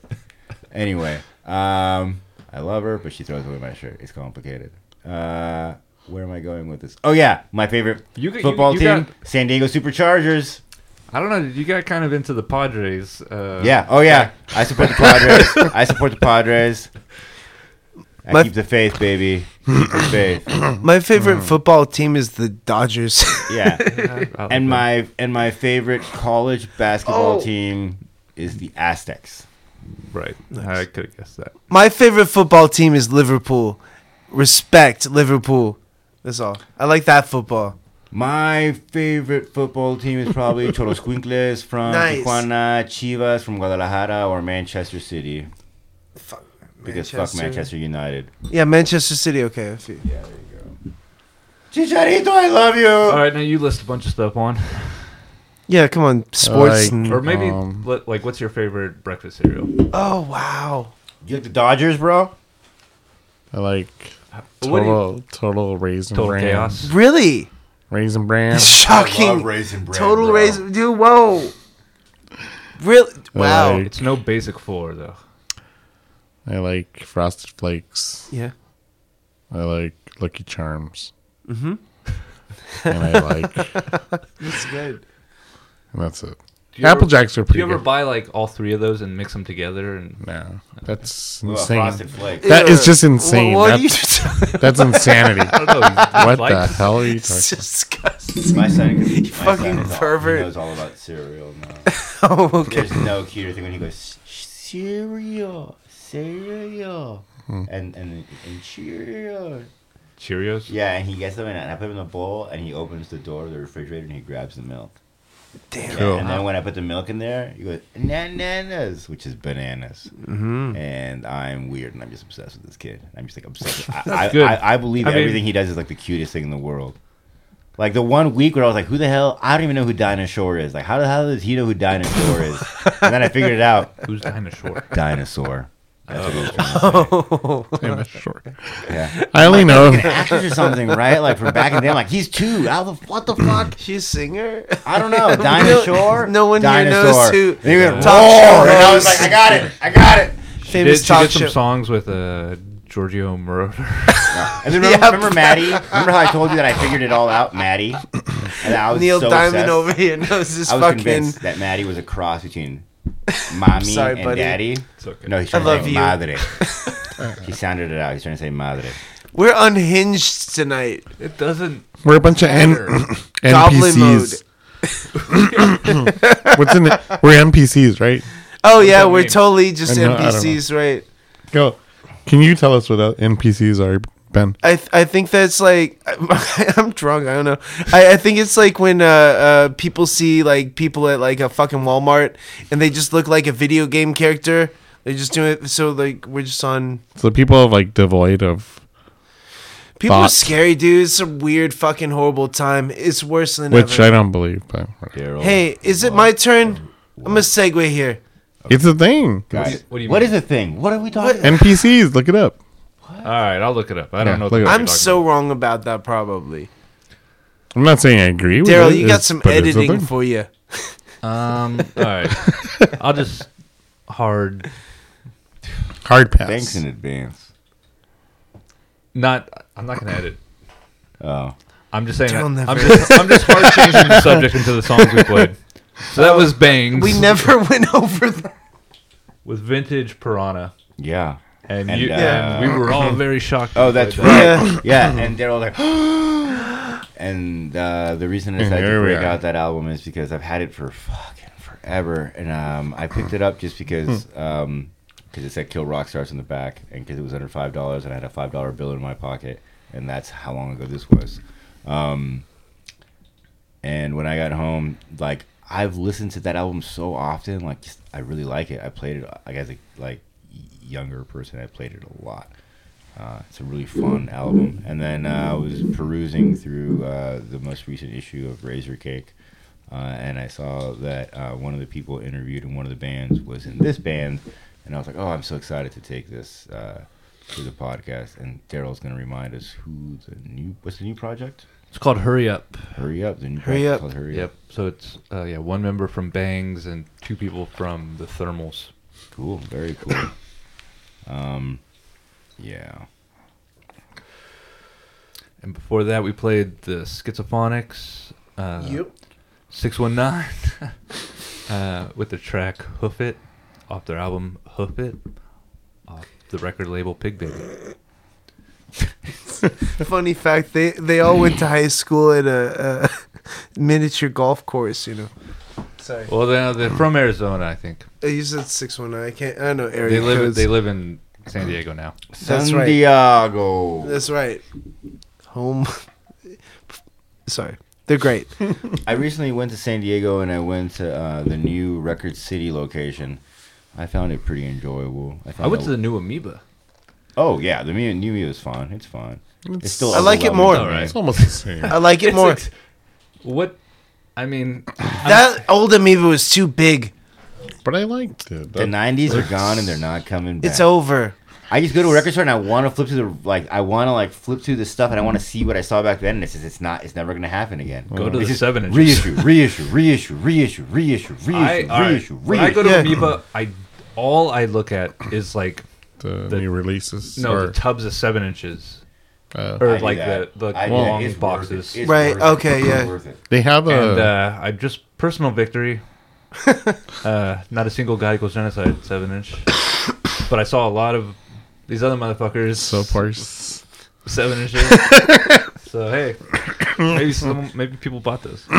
Anyway, um, I love her, but she throws away my shirt. It's complicated. Uh, where am I going with this? Oh yeah, my favorite You got- you- football you team, got- San Diego Superchargers. I don't know. You got kind of into the Padres. Uh, Yeah. Oh yeah. I support the Padres. I support the Padres. I My- keep the faith, baby. Keep the faith. My favorite football team is the Dodgers. Yeah. I'll- and my and my favorite college basketball Oh. team is the Aztecs. right. I could have guessed that. My favorite football team is Liverpool. Respect Liverpool. That's all. I like that football. My favorite football team is probably Xolos Quincles from Nice. Tijuana, Chivas from Guadalajara, or Manchester City. Fuck Because fuck Manchester United. Yeah, Manchester City. Okay. Yeah, there you go. Chicharito, I love you. All right, now you list a bunch of stuff on, Yeah, come on. Sports. like- and- or maybe Um, like, what's your favorite breakfast cereal? oh wow. You like the Dodgers, bro? I like What you- total total raisin Total chaos. Really? Raisin bran. Shocking. raisin bread. Total raisin. Dude, whoa. Really? Wow. Like- It's no basic four though. I like frosted flakes. yeah. I like Lucky Charms. Mm-hmm. and I like, That's good. and that's it. Do you Apple ever- Jacks are Do pretty you ever good. buy like all three of those and mix them together? And no, that's Well, insane. frosted flakes. That is just insane. What, what are That's- you That's insanity. I don't know. he- he what the hell are you It's talking? disgusting. My son, my You son fucking is all- pervert. he knows all about cereal now. Oh, okay. There's no cuter thing when he goes cereal, cereal, hmm. and and and Cheerios. Cheerios. Yeah, and he gets them and I put them in a bowl and he opens the door of the refrigerator and he grabs the milk. Damn. Cool. And then when I put the milk in there, you go bananas, which is bananas. Mm-hmm. And I'm weird and I'm just obsessed with this kid. I'm just like obsessed. I, I, good. I, I believe I mean- everything he does is like the cutest thing in the world. Like the one week where I was like, "Who the hell? I don't even know who dinosaur is. Like, how the hell does he know who dinosaur is?" and then I figured it out. Who's dinosaur? Dinosaur. That's what he was trying to say. Damn it, short. Yeah. I only know. like An actress or something, right? Like from back in the day. I'm like, he's two. How the what the fuck? She's a singer. I don't know. Dinosaur. No one here knows who And he went, talk roar, and I was like, I got it. I got it. Famous did she talk get some songs with uh, Giorgio Moroder? And then remember, Yeah. remember Maddie? Remember how I told you that I figured it all out, Maddie? And I was Neil so Diamond obsessed. over here knows this I was fucking. convinced that Maddie was a cross between mommy Sorry, and buddy. daddy. It's okay. No, he's I trying to love say you. madre. he sounded it out. He's trying to say madre. We're unhinged tonight. It doesn't. We're a bunch of N- Goblin mode. NPCs. What's in it? We're NPCs, right? Oh yeah, that we're mean? totally just I know- I don't know. NPCs, right? Go. Can you tell us what uh, NPCs are, Ben? I th- I think that's like I'm drunk. I don't know. I, I think it's like when uh, uh people see like people at like a fucking Walmart and they just look like a video game character. They just do it. So like we're just on. So people are like devoid of, People are scary, dude. It's a weird, fucking, horrible time. It's worse than which ever. I don't believe, but Daryl. hey, is it my turn? I'm gonna segue here. it's a thing. Guys, What do you what mean? is the thing? What are we talking about? NPCs, look it up. All right, I'll look it up. I Yeah, don't know. look what it the up. fuck I'm talking so wrong about that. Probably, I'm not saying I agree with it. Daryl. You got it's- some but it's a editing thing. for you. Um. All right. I'll just hard. Hard pass. Thanks in advance. Not. I'm not gonna edit. Oh. I'm just saying. Daryl I'm just, I'm just hard changing the subject into the songs we played. So that was bangs. We never went over that. with vintage piranha, Yeah. And, And, you, uh, and we were all very shocked. Oh, that's played that. right. Yeah, and they're all like, and uh, the reason is I decided Here break out that album is because I've had it for fucking forever, and um, I picked it up just because um, cause it said "Kill Rock Stars" in the back, and because it was under five dollars, and I had a five dollar bill in my pocket, and that's how long ago this was. Um, and when I got home, like I've listened to that album so often, like just, I really like it. I played it like as a like younger person. I played it a lot. Uh, it's a really fun album. And then uh, I was perusing through uh, the most recent issue of Razorcake, uh, and I saw that uh, one of the people interviewed in one of the bands was in this band, and I was like, oh, I'm so excited to take this uh, to the podcast. And Daryl's going to remind us who the new what's the new project? It's called Hurry Up. Hurry up! The new Hurry Up. called Hurry Up. Yep. up. So it's uh, yeah, one member from Bangs and two people from the Thermals. Cool. Very cool. Um, yeah. And before that, we played the Schizophonics. Uh, Yep. 619 uh, with the track Hoof It off their album Hoof It off the record label Pig Baby. Funny fact, they they all went to high school at a, a miniature golf course. You know. Sorry. Well, they're, they're from Arizona, I think. Uh, You said six one nine. I can't. I don't know area They live codes. they live in San Diego now. That's right. Santiago. That's right. Home. Sorry, they're great. I recently went to San Diego and I went to uh, the new Record City location. I found it pretty enjoyable. I, I went to the new Amoeba. Oh yeah, the new new Mio is fun. It's fun. It's, still. I like it overwhelming more. to me. It's almost the same. I like it It's more. like- What? I mean, that old amoeba was too big. But I liked it. The '90s are gone and they're not coming back. It's over. I just go to a record store and I want to flip to the like I want to like flip through the stuff and I want to see what I saw back then and it's just it's not it's never gonna happen again. Go to It's the just seven inches. reissue, reissue, reissue, reissue, reissue, reissue, I, all right, reissue, when I go to Yeah. Amoeba, I all I look at is like the, the- new releases. no or, the tubs of seven inches uh, or I like the the I long It's boxes. it. Right, worth it. okay, It's yeah. they have a. and uh, I just personal victory. uh, not a single guy equals genocide seven inch, but I saw a lot of these other motherfuckers so far, s- seven inches. so hey, maybe some maybe people bought this.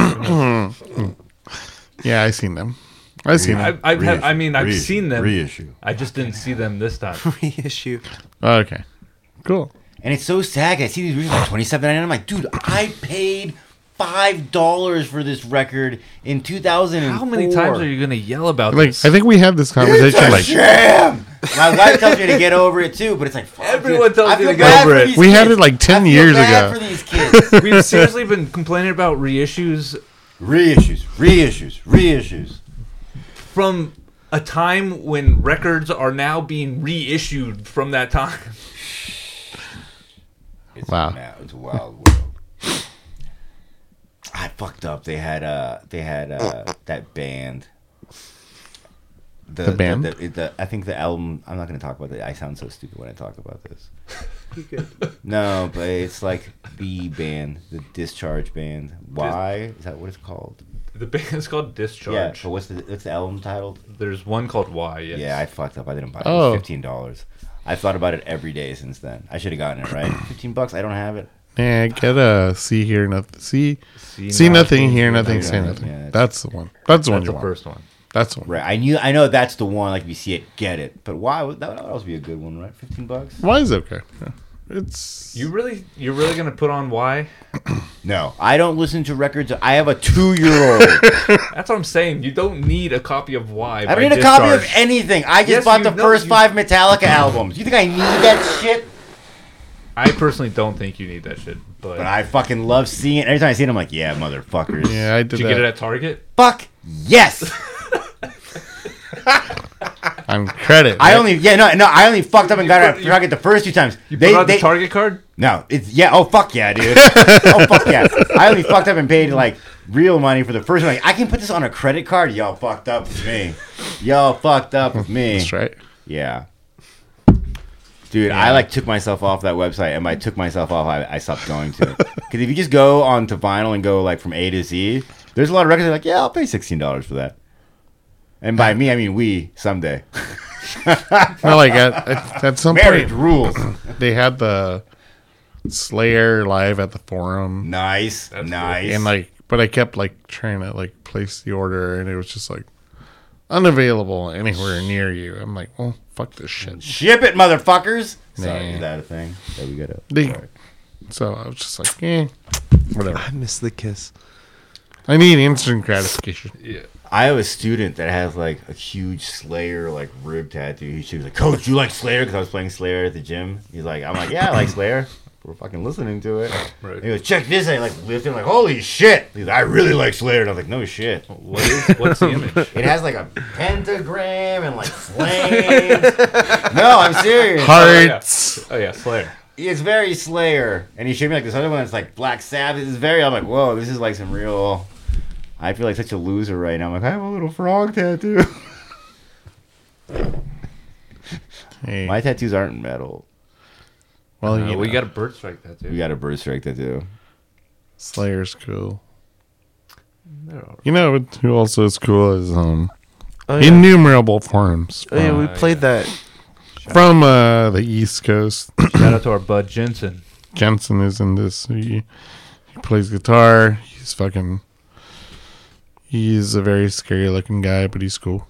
yeah, I seen them. I seen I, them. I've had, I mean I've reissue, seen them. reissue. I just didn't see them this time. Reissue. Okay, cool. And it's so sad. I see these reissues like twenty seven ninety nine. I'm like, dude, I paid five dollars for this record in two thousand How many times are you gonna yell about Like this? I think we have this conversation. Like Jam. My wife tells me to get over it too, but it's like fuck, Everyone dude. tells I you to get over it. these We had it like 10 I feel years bad ago. For these kids. We've seriously been complaining about reissues reissues, reissues, reissues. from a time when records are now being reissued from that time. It's Wow. Now, it's a wild world. I fucked up. They had uh they had uh that band. The band? The, the- I think the album. I'm not gonna talk about it. I sound so stupid when I talk about this. You good? No, but it's like the band, the Discharge band. Why is that what it's called? The band is called Yeah. Discharge. But what's the what's the album titled? There's one called Why. Yes. Yeah, I fucked up. I didn't buy it. It Oh. was fifteen dollars. I've thought about it every day since then. I should have gotten it right. Fifteen bucks. I don't have it. yeah, get a see here nothing. See, See, see nothing, nothing, hear hear nothing, nothing. say nothing. yeah, That's the one. That's the one That's you the want. first one. That's the one. Right. I knew. I know that's the one. Like if you see it, get it. But why? would- That would also be a good one, right? Fifteen bucks. Why is it okay? Yeah. It's You really, you're really gonna put on Why? No, I don't listen to records. I have a two-year-old. That's what I'm saying. You don't need a copy of Why. I don't need a copy of anything. I just Yes, bought you the know- first you- five Metallica albums. You think I need that shit? I personally don't think you need that shit. But, But I fucking love seeing it. Every time I see it, I'm like, yeah, motherfuckers. yeah, I did, did you that. get it at Target? Fuck yes. on credit. I right? only yeah no no I only fucked up and got it at Target the first two times. You They put out they the Target card? no it's yeah oh fuck yeah dude oh fuck yeah I only fucked up and paid like real money for the first one. Like, I can put this on a credit card. Y'all fucked up with me. Y'all fucked up with me. That's right. Yeah. Dude, I like took myself off that website, and by took myself off, I, I stopped going to it. Because if you just go onto vinyl and go like from A to Z, there's a lot of records that are like, yeah, I'll pay sixteen dollars for that. And by me, I mean we someday. Well, like at, at, at some Marriage point, rules. they had the Slayer live at the Forum, nice, That's nice. and like, but I kept like trying to like place the order, and it was just like unavailable anywhere near you. I'm like, well, fuck this shit. ship it, motherfuckers. Sorry, is that a thing that we gotta? They- sorry. So I was just like, eh, whatever. I miss the kiss. I need instant gratification. Yeah. I have a student that has like a huge Slayer like rib tattoo. She was like, "Coach, you like Slayer?" Because I was playing Slayer at the gym. He's like, "I'm like, yeah, I like Slayer. we're fucking listening to it. Right. He goes, check this. I like lifted. I'm like, holy shit! He's like, I really like Slayer. And I was like, no shit. What is? What's the image? It has like a pentagram and like flames. no, I'm serious. Hearts. Oh yeah, oh, Slayer. It's very Slayer, and he showed me like this other one. It's like Black Sabbath. It's very. I'm like, whoa, this is like some real. I feel like such a loser right now. I'm like, I have a little frog tattoo. Hey, My tattoos aren't metal. well, Uh, you we know, got a bird strike tattoo. We got a bird strike tattoo. Slayer's cool. They're all right. You know who also is cool is um Oh, yeah. innumerable forms Oh, yeah, from, we played that. from uh, the East Coast. Shout out to our bud Jensen. Jensen is in this. He, he plays guitar. He's fucking. He's a very scary looking guy, but he's cool.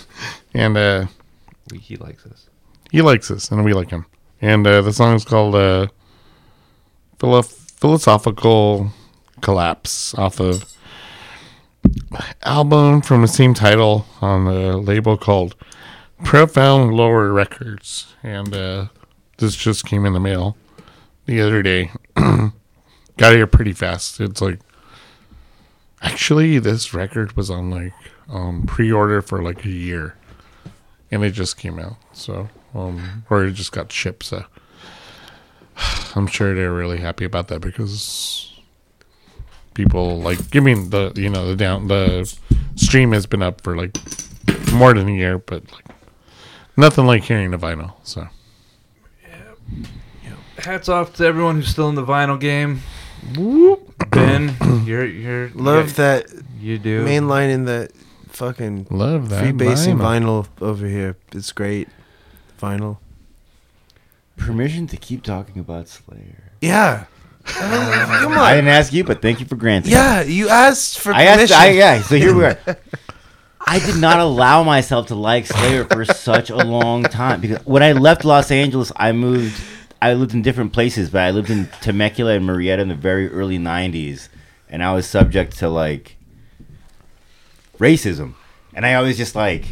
and uh, We, he likes us. he likes us, and we like him. And uh, the song is called uh, Philo- "Philosophical Collapse" off of album from the same title on the label called Profound Lore Records. And uh, this just came in the mail the other day. Got here pretty fast. It's like actually this record was on like um, pre-order for like a year, and it just came out. So um, or it just got shipped. So I'm sure they're really happy about that because people like I mean, the you know the down the stream has been up for like more than a year, but like nothing like hearing the vinyl. So Hats off to everyone who's still in the vinyl game. Ben, you're you're Love you, that you do. main line in that fucking love that free basing vinyl. vinyl over here. It's great. Vinyl. Permission to keep talking about Slayer. Yeah. Uh, Come I didn't ask you, but thank you for granting. it. Yeah, you asked for I permission. asked. I, yeah, so here we are. I did not allow myself to like Slayer for such a long time because when I left Los Angeles, I moved. I lived in different places, but I lived in Temecula and Murrieta in the very early '90s, and I was subject to like racism, and I always just like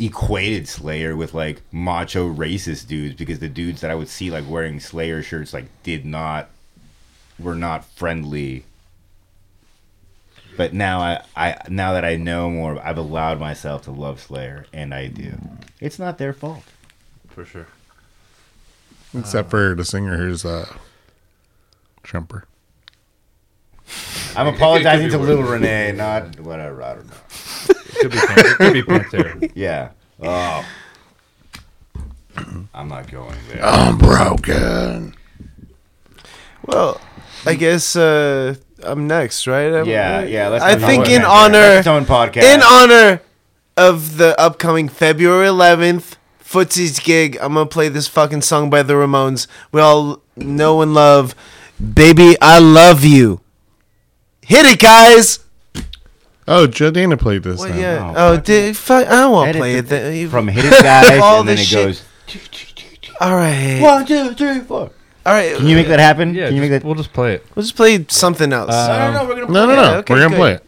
equated Slayer with like macho racist dudes because the dudes that I would see like wearing Slayer shirts like did not were not friendly but now I, I now that I know more, I've allowed myself to love Slayer, and I do. It's not their fault. for sure. Except for the singer who's uh, Trumper. I'm It could- it apologizing to Little worse. Renee, not whatever. I don't know. Could be Pan- it could be Pantera. Yeah. Oh. I'm not going there. I'm broken. Well, I guess uh, I'm next, right? I'm- Yeah, yeah. Let's I not think go in there. honor, Let's tone podcast. in honor of the upcoming February 11th Footsie's gig, I'm gonna play this fucking song by the Ramones. We all know and love, "Baby, I Love You." Hit it, guys. Oh, Joe Dana played this. Well, now. yeah. Oh, Oh, did, fuck, I won't Edit play the- it. Then. You- from hit it guys, All and then this it shit. goes All right. one, two, three, four. All right. Can you make that happen? Yeah, Can you just- make that? we'll just play it. We'll just play something else. Uh, no, no, no. We're gonna. play No, no, no. Yeah, okay, We're gonna good. play it.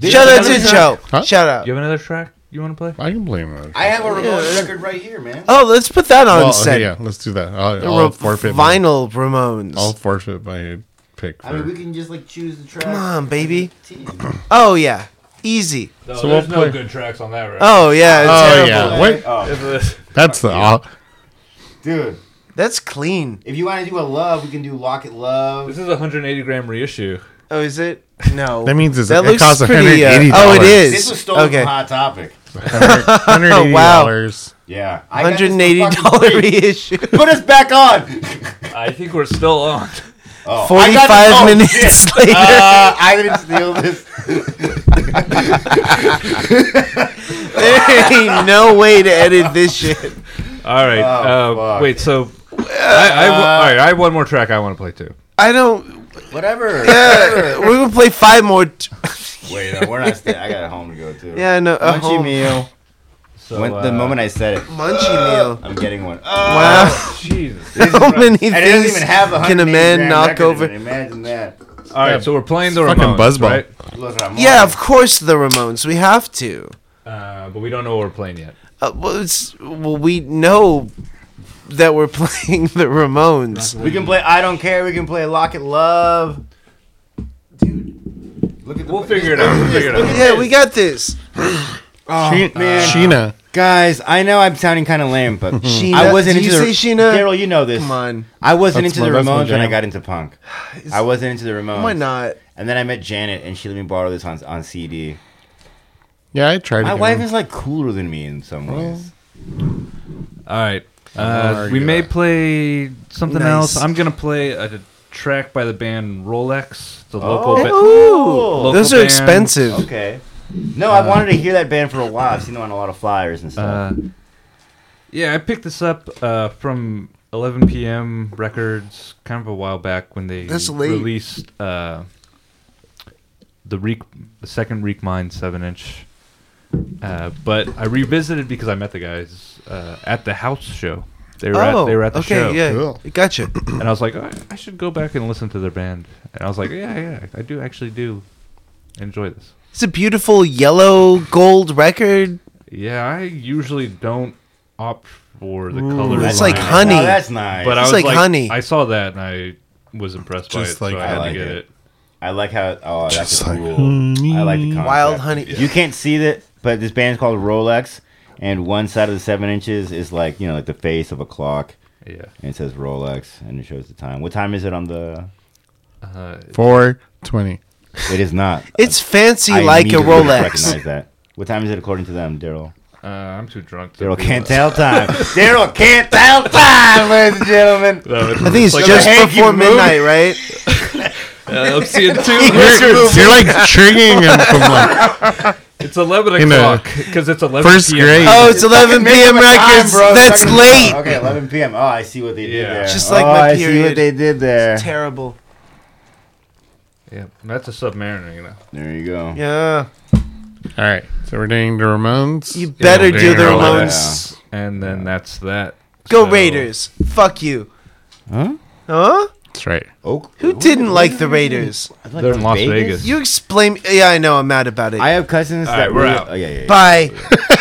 You, Shout out to Joe. Huh? Shout out. You have another track you want to play? I can play another. I have a remote Yeah. record right here, man. Oh, let's put that on Well, set. yeah, let's do that. I'll, I'll Ra- forfeit. My, vinyl Ramones. I'll forfeit my pick. For, I mean, we can just like choose the track. Come on, baby. Oh yeah, easy. No, So there's we'll no play- good tracks on that, right? Oh yeah, oh terrible. yeah, wait. Oh, That's the. Uh, dude. That's clean. If you want to do a love, we can do Locket Love. This is a 180 gram reissue. Oh, is it? No. that means it's, that it looks costs pretty. Uh, $180. oh, it is. This was stolen okay. from Hot Topic. $180. Wow. Yeah. I got this for and eighty fucking free. reissue. Put us back on. I think we're still on. Oh, I got five this- oh, minutes shit. later. Uh, I didn't steal this. there ain't no way to edit this shit. All right. Oh, uh, fuck. wait. So, I, I, all right. I have one more track I want to play too. I don't. Whatever. Yeah, we're gonna play five more. T- Wait, no, we're not. Sta- I got a home to go to. yeah, no. A Munchy whole meal. So when, the uh, moment I said it, munchy meal. I'm getting one. Wow. Jesus. This How many And it doesn't things even have the can a man knock over? it. Imagine that. All right. So we're playing the Fucking Ramones, buzzball. right? Look, Yeah, of course the Ramones. We have to. Uh, but we don't know what we're playing yet. Uh, well, it's, well, we know that we're playing the Ramones. We can play I Don't Care. We can play Locket Love. Look at the, We'll figure it out. We'll figure it out. Yeah, we got this. Oh, She- man. Sheena. Guys, I know I'm sounding kind of lame, but Sheena, I wasn't did into you the say Sheena? Daryl, you know this. Come on. I wasn't That's into the my- that's my Ramones when I jam. got into punk. I wasn't into the Ramones. Why not? And then I met Janet, and she let me borrow this on on CD. Yeah, I tried. My it. wife is like cooler than me in some ways. All right. Uh, we may that. play something Nice. else. I'm gonna play a track by the band Rolex. The local. Oh, ba- cool. local Those are band. expensive. Okay. No, I wanted to hear that band for a while. I've seen them on a lot of flyers and stuff. Uh, yeah, I picked this up uh, from 11 p.m. Records, kind of a while back when they That's late. released uh, the Reek, the second Reek Mind seven inch. Uh, but I revisited because I met the guys uh, at the house show. They were oh, at they oh, were at the okay, show, yeah, Cool. gotcha. and I was like, oh, I should go back and listen to their band. And I was like, yeah, yeah, I do actually do enjoy this. It's a beautiful yellow gold record. Yeah, I usually don't opt for the Ooh, colors. it's line. like honey. Oh, that's nice. But I It's was like honey. I saw that and I was impressed Just by it, like so I had honey. to get I like it. I like how. Oh, that's Just like cool. honey. I like the concept. Wild honey. You can't see that, but this band's called Rolex, and one side of the seven inches is like you know like the face of a clock, Yeah. and it says Rolex, and it shows the time. What time is it on the? Uh, Four twenty. It is not. It's fancy I like a immediately Rolex. Recognize that. What time is it according to them, Daryl? uh, I'm too drunk. to Daryl can't tell time. Daryl can't tell time, ladies and gentlemen. No, I think it's like just a before midnight, right? uh, I'm seeing two. You're, you're like triggering him from like it's 11 In a o'clock because it's 11 first p.m. grade. Oh, it's 11 Make p.m. them time, records. bro. That's Second- late. Okay, 11 p.m. Oh, I see what they did Yeah. there. Just like oh, my I see what period. they did there. Terrible. Yeah, that's a Submariner, you know. There you go. Yeah. All right, so we're doing the Ramones. You better we're do doing the Rolex. Ramones. And then that's that. Go So- Raiders. Fuck you. Huh? Huh? That's right. Oak. Who didn't like the Raiders? Like They're in Las Vegas. You explain. Yeah, I know. I'm mad about it. I have cousins All that right, we're really- out. Oh yeah, yeah. yeah. Bye.